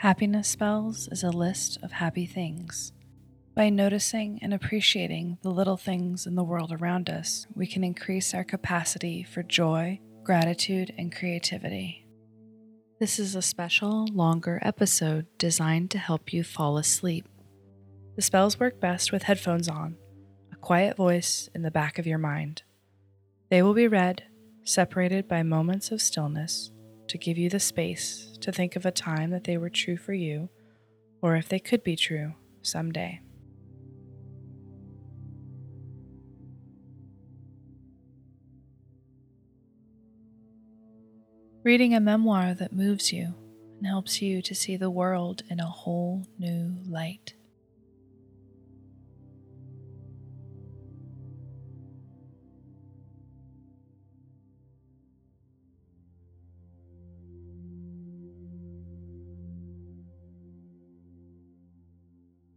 Happiness Spells is a list of happy things. By noticing and appreciating the little things in the world around us, we can increase our capacity for joy, gratitude, and creativity. This is a special, longer episode designed to help you fall asleep. The spells work best with headphones on, a quiet voice in the back of your mind. They will be read, separated by moments of stillness, to give you the space to think of a time that they were true for you, or if they could be true someday. Reading a memoir that moves you and helps you to see the world in a whole new light.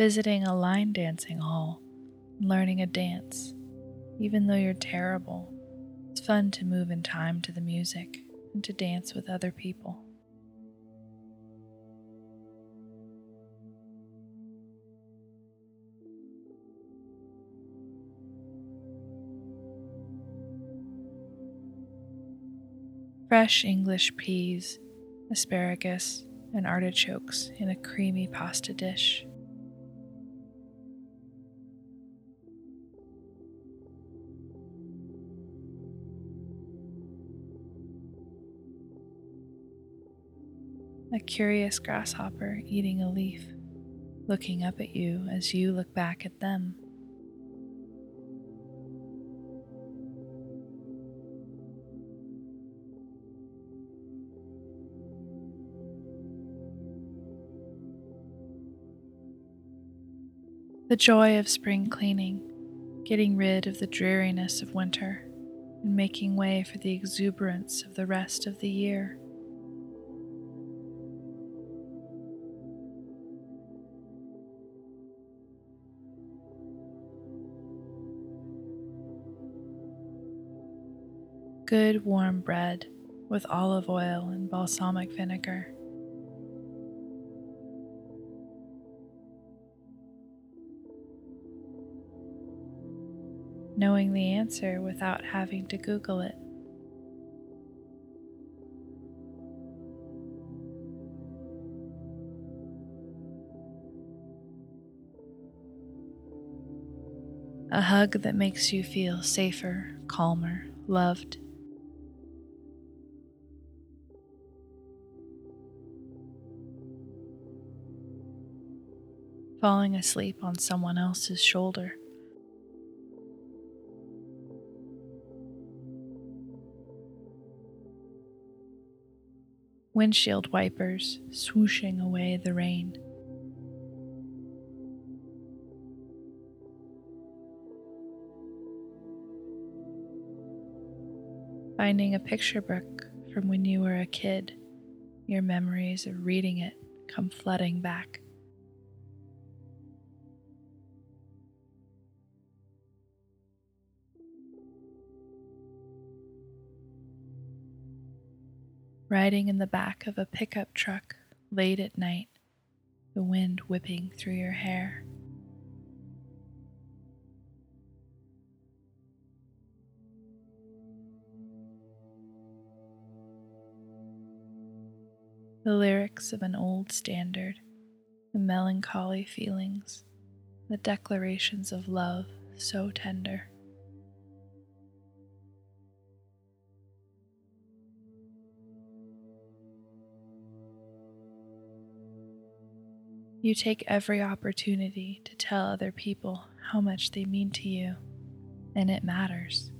Visiting a line dancing hall, learning a dance, even though you're terrible, it's fun to move in time to the music and to dance with other people. Fresh English peas, asparagus, and artichokes in a creamy pasta dish. Curious grasshopper eating a leaf, looking up at you as you look back at them. The joy of spring cleaning, getting rid of the dreariness of winter, and making way for the exuberance of the rest of the year. Good warm bread with olive oil and balsamic vinegar. Knowing the answer without having to Google it. A hug that makes you feel safer, calmer, loved. Falling asleep on someone else's shoulder. Windshield wipers swooshing away the rain. Finding a picture book from when you were a kid, your memories of reading it come flooding back. Riding in the back of a pickup truck late at night, the wind whipping through your hair. The lyrics of an old standard, the melancholy feelings, the declarations of love so tender. You take every opportunity to tell other people how much they mean to you, and it matters.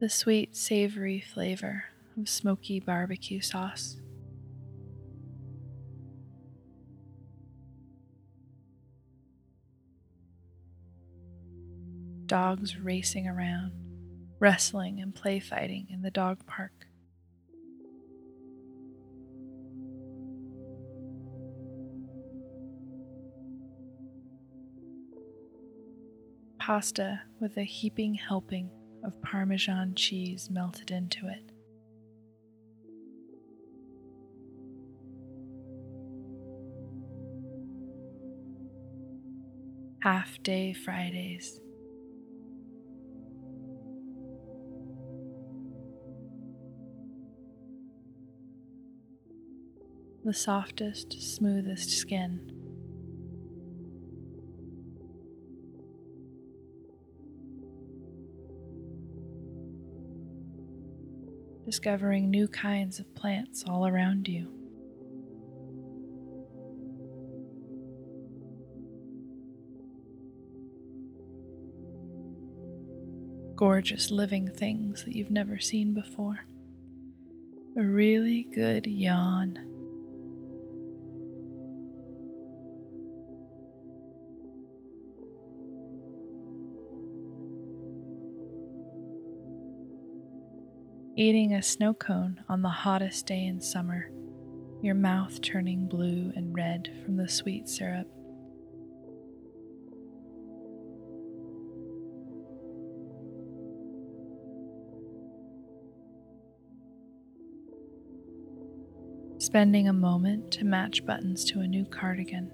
The sweet, savory flavor of smoky barbecue sauce. Dogs racing around, wrestling and play fighting in the dog park. pasta with a heaping helping of Parmesan cheese melted into it. Half Day Fridays. The softest, smoothest skin. Discovering new kinds of plants all around you. gorgeous living things that you've never seen before. A really good yawn. Eating a snow cone on the hottest day in summer, your mouth turning blue and red from the sweet syrup. spending a moment to match buttons to a new cardigan.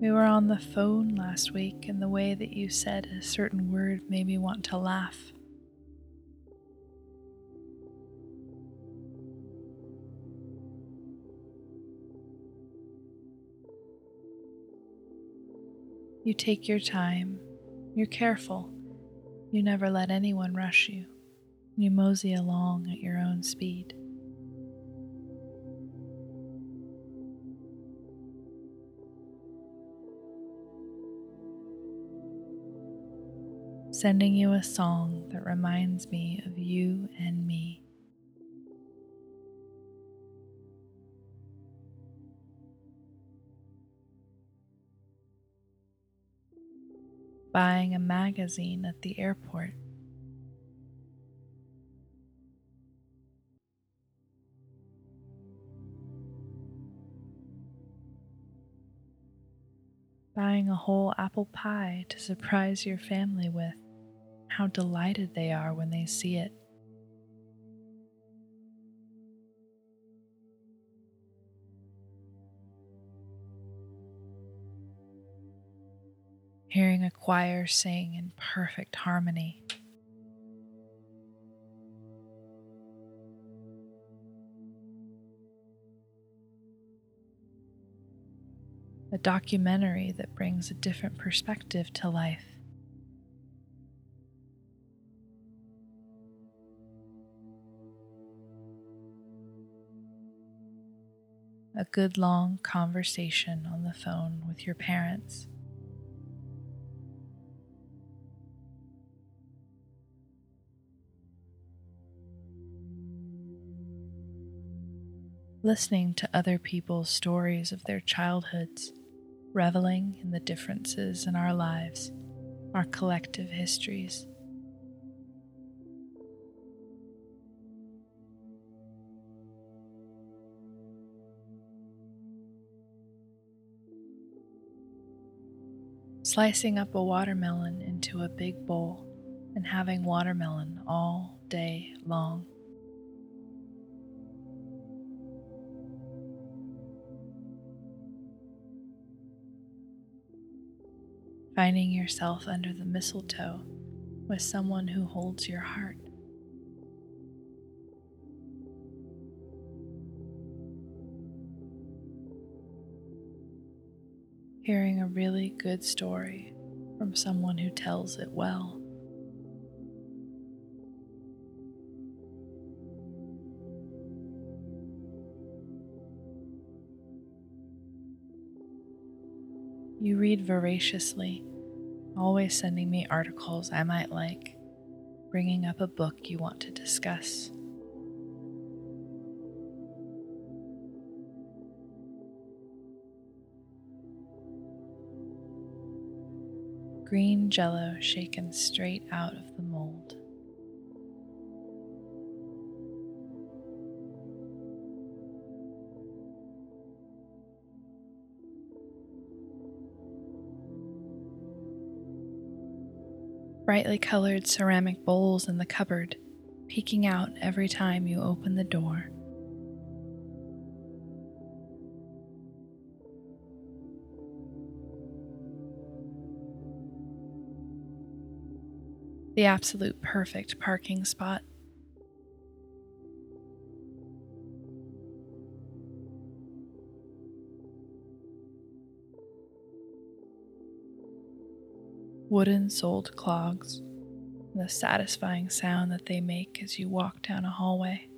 We were on the phone last week, and the way that you said a certain word made me want to laugh. You take your time, you're careful, you never let anyone rush you, you mosey along at your own speed. Sending you a song that reminds me of you and me. buying a magazine at the airport. Buying a whole apple pie to surprise your family with. How delighted they are when they see it. hearing a choir sing in perfect harmony. A documentary that brings a different perspective to life. A good long conversation on the phone with your parents. listening to other people's stories of their childhoods, reveling in the differences in our lives, our collective histories. Slicing up a watermelon into a big bowl and having watermelon all day long. finding yourself under the mistletoe with someone who holds your heart. Hearing a really good story from someone who tells it well. You read voraciously always sending me articles I might like, bringing up a book you want to discuss. green jello shaken straight out of the mold. Brightly colored ceramic bowls in the cupboard, peeking out every time you open the door. The absolute perfect parking spot. wooden soled clogs, the satisfying sound that they make as you walk down a hallway.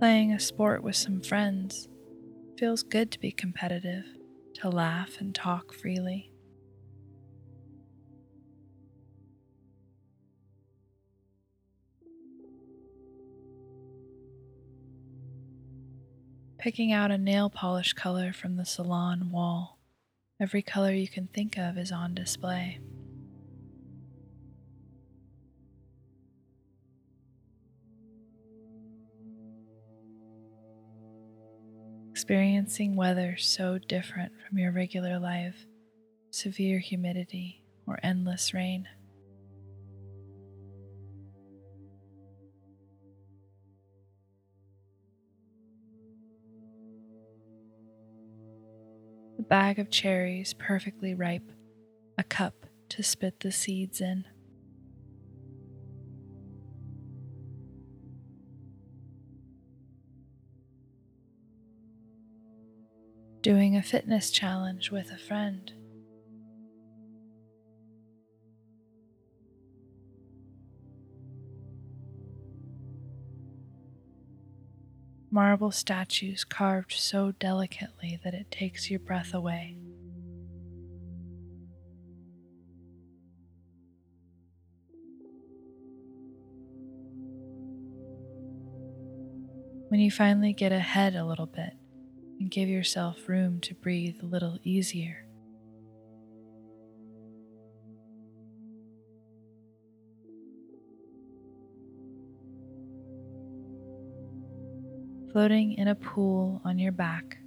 Playing a sport with some friends feels good to be competitive, to laugh and talk freely. picking out a nail polish color from the salon wall. Every color you can think of is on display. Experiencing weather so different from your regular life, severe humidity, or endless rain. A bag of cherries perfectly ripe, a cup to spit the seeds in. Doing a fitness challenge with a friend. marble statues carved so delicately that it takes your breath away. When you finally get ahead a little bit and give yourself room to breathe a little easier. floating in a pool on your back,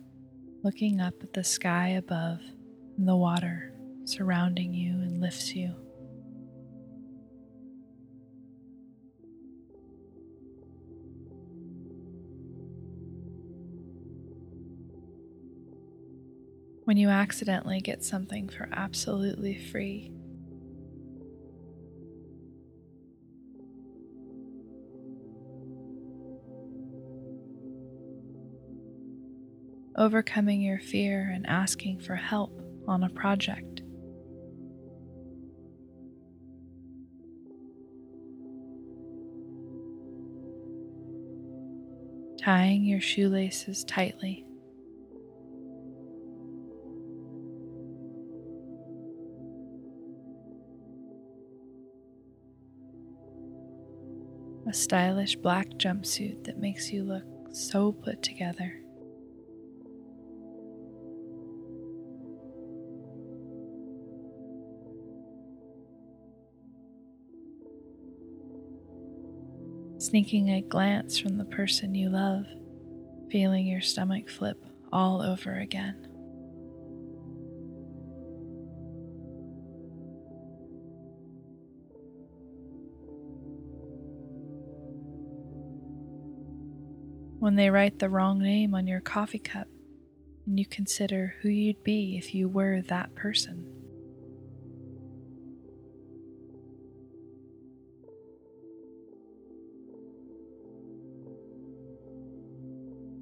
looking up at the sky above and the water surrounding you and lifts you. When you accidentally get something for absolutely free, overcoming your fear and asking for help on a project. Tying your shoelaces tightly. A stylish black jumpsuit that makes you look so put together. sneaking a glance from the person you love, feeling your stomach flip all over again. When they write the wrong name on your coffee cup, and you consider who you'd be if you were that person.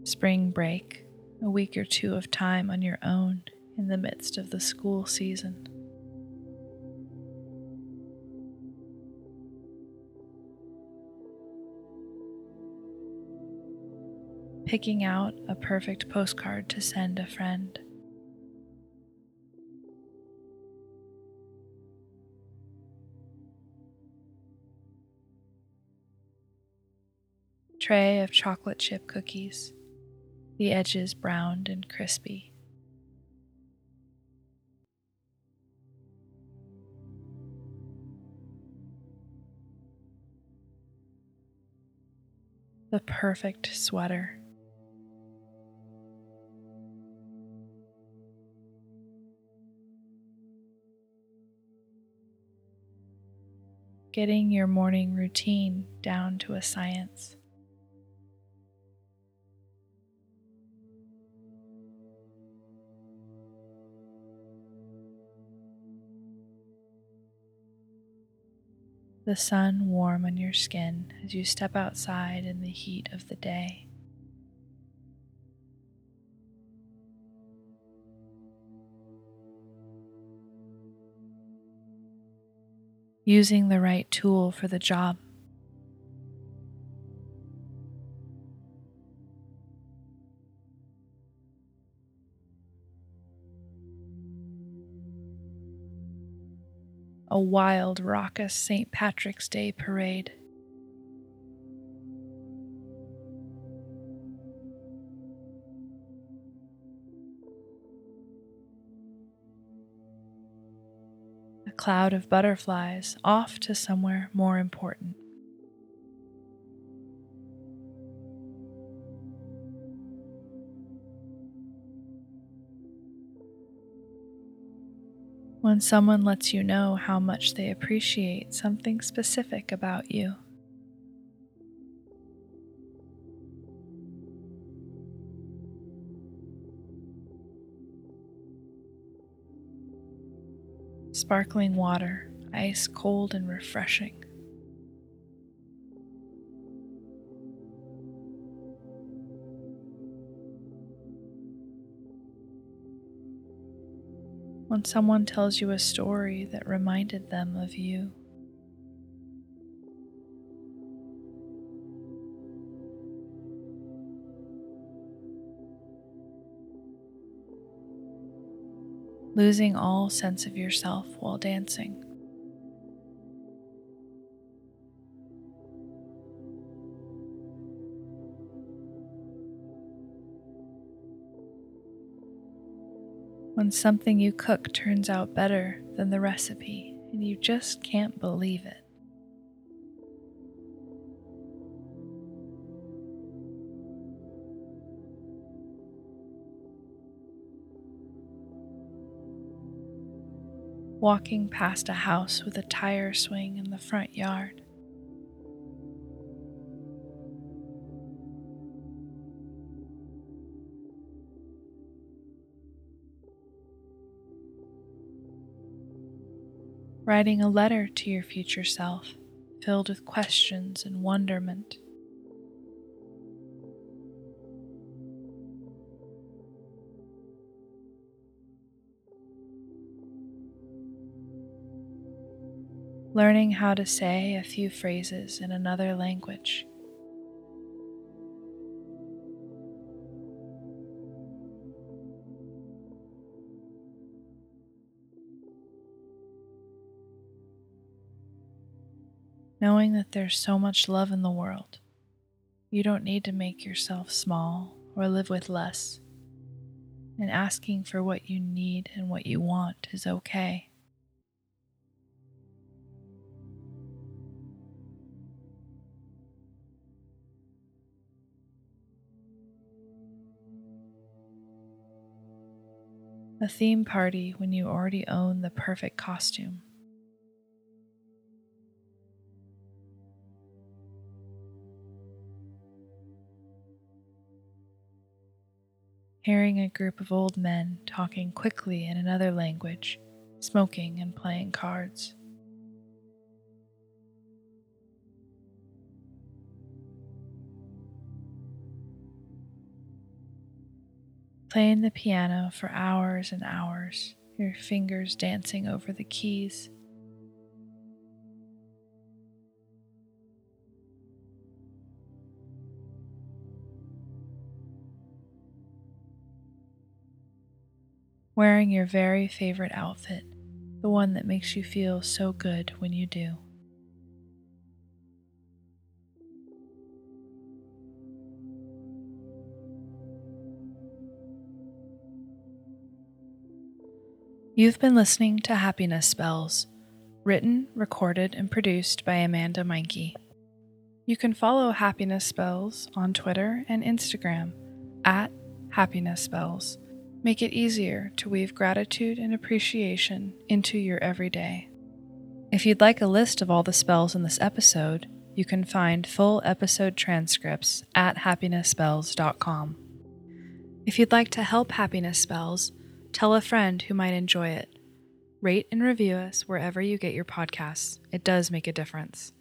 spring break, a week or two of time on your own in the midst of the school season. Picking out a perfect postcard to send a friend. Tray of chocolate chip cookies the edges browned and crispy. the perfect sweater. Getting your morning routine down to a science. the sun warm on your skin as you step outside in the heat of the day. Using the right tool for the job. a wild, raucous St. Patrick's Day parade. Cloud of butterflies off to somewhere more important. when someone lets you know how much they appreciate something specific about you. Sparkling water, ice cold and refreshing. when someone tells you a story that reminded them of you. Losing all sense of yourself while dancing. when something you cook turns out better than the recipe and you just can't believe it. Walking past a house with a tire swing in the front yard. writing a letter to your future self filled with questions and wonderment. Learning how to say a few phrases in another language. knowing that there's so much love in the world. You don't need to make yourself small or live with less. And asking for what you need and what you want is okay. A theme party when you already own the perfect costume. hearing a group of old men talking quickly in another language, smoking and playing cards. Playing the piano for hours and hours, your fingers dancing over the keys. wearing your very favorite outfit, the one that makes you feel so good when you do. You've been listening to Happiness Spells, written, recorded, and produced by Amanda Meinke. You can follow Happiness Spells on Twitter and Instagram at Happiness Spells. Make it easier to weave gratitude and appreciation into your everyday. If you'd like a list of all the spells in this episode, you can find full episode transcripts at happinessspells.com. If you'd like to help Happiness Spells, tell a friend who might enjoy it. Rate and review us wherever you get your podcasts. It does make a difference.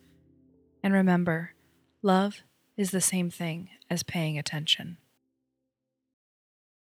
And remember, love is the same thing as paying attention.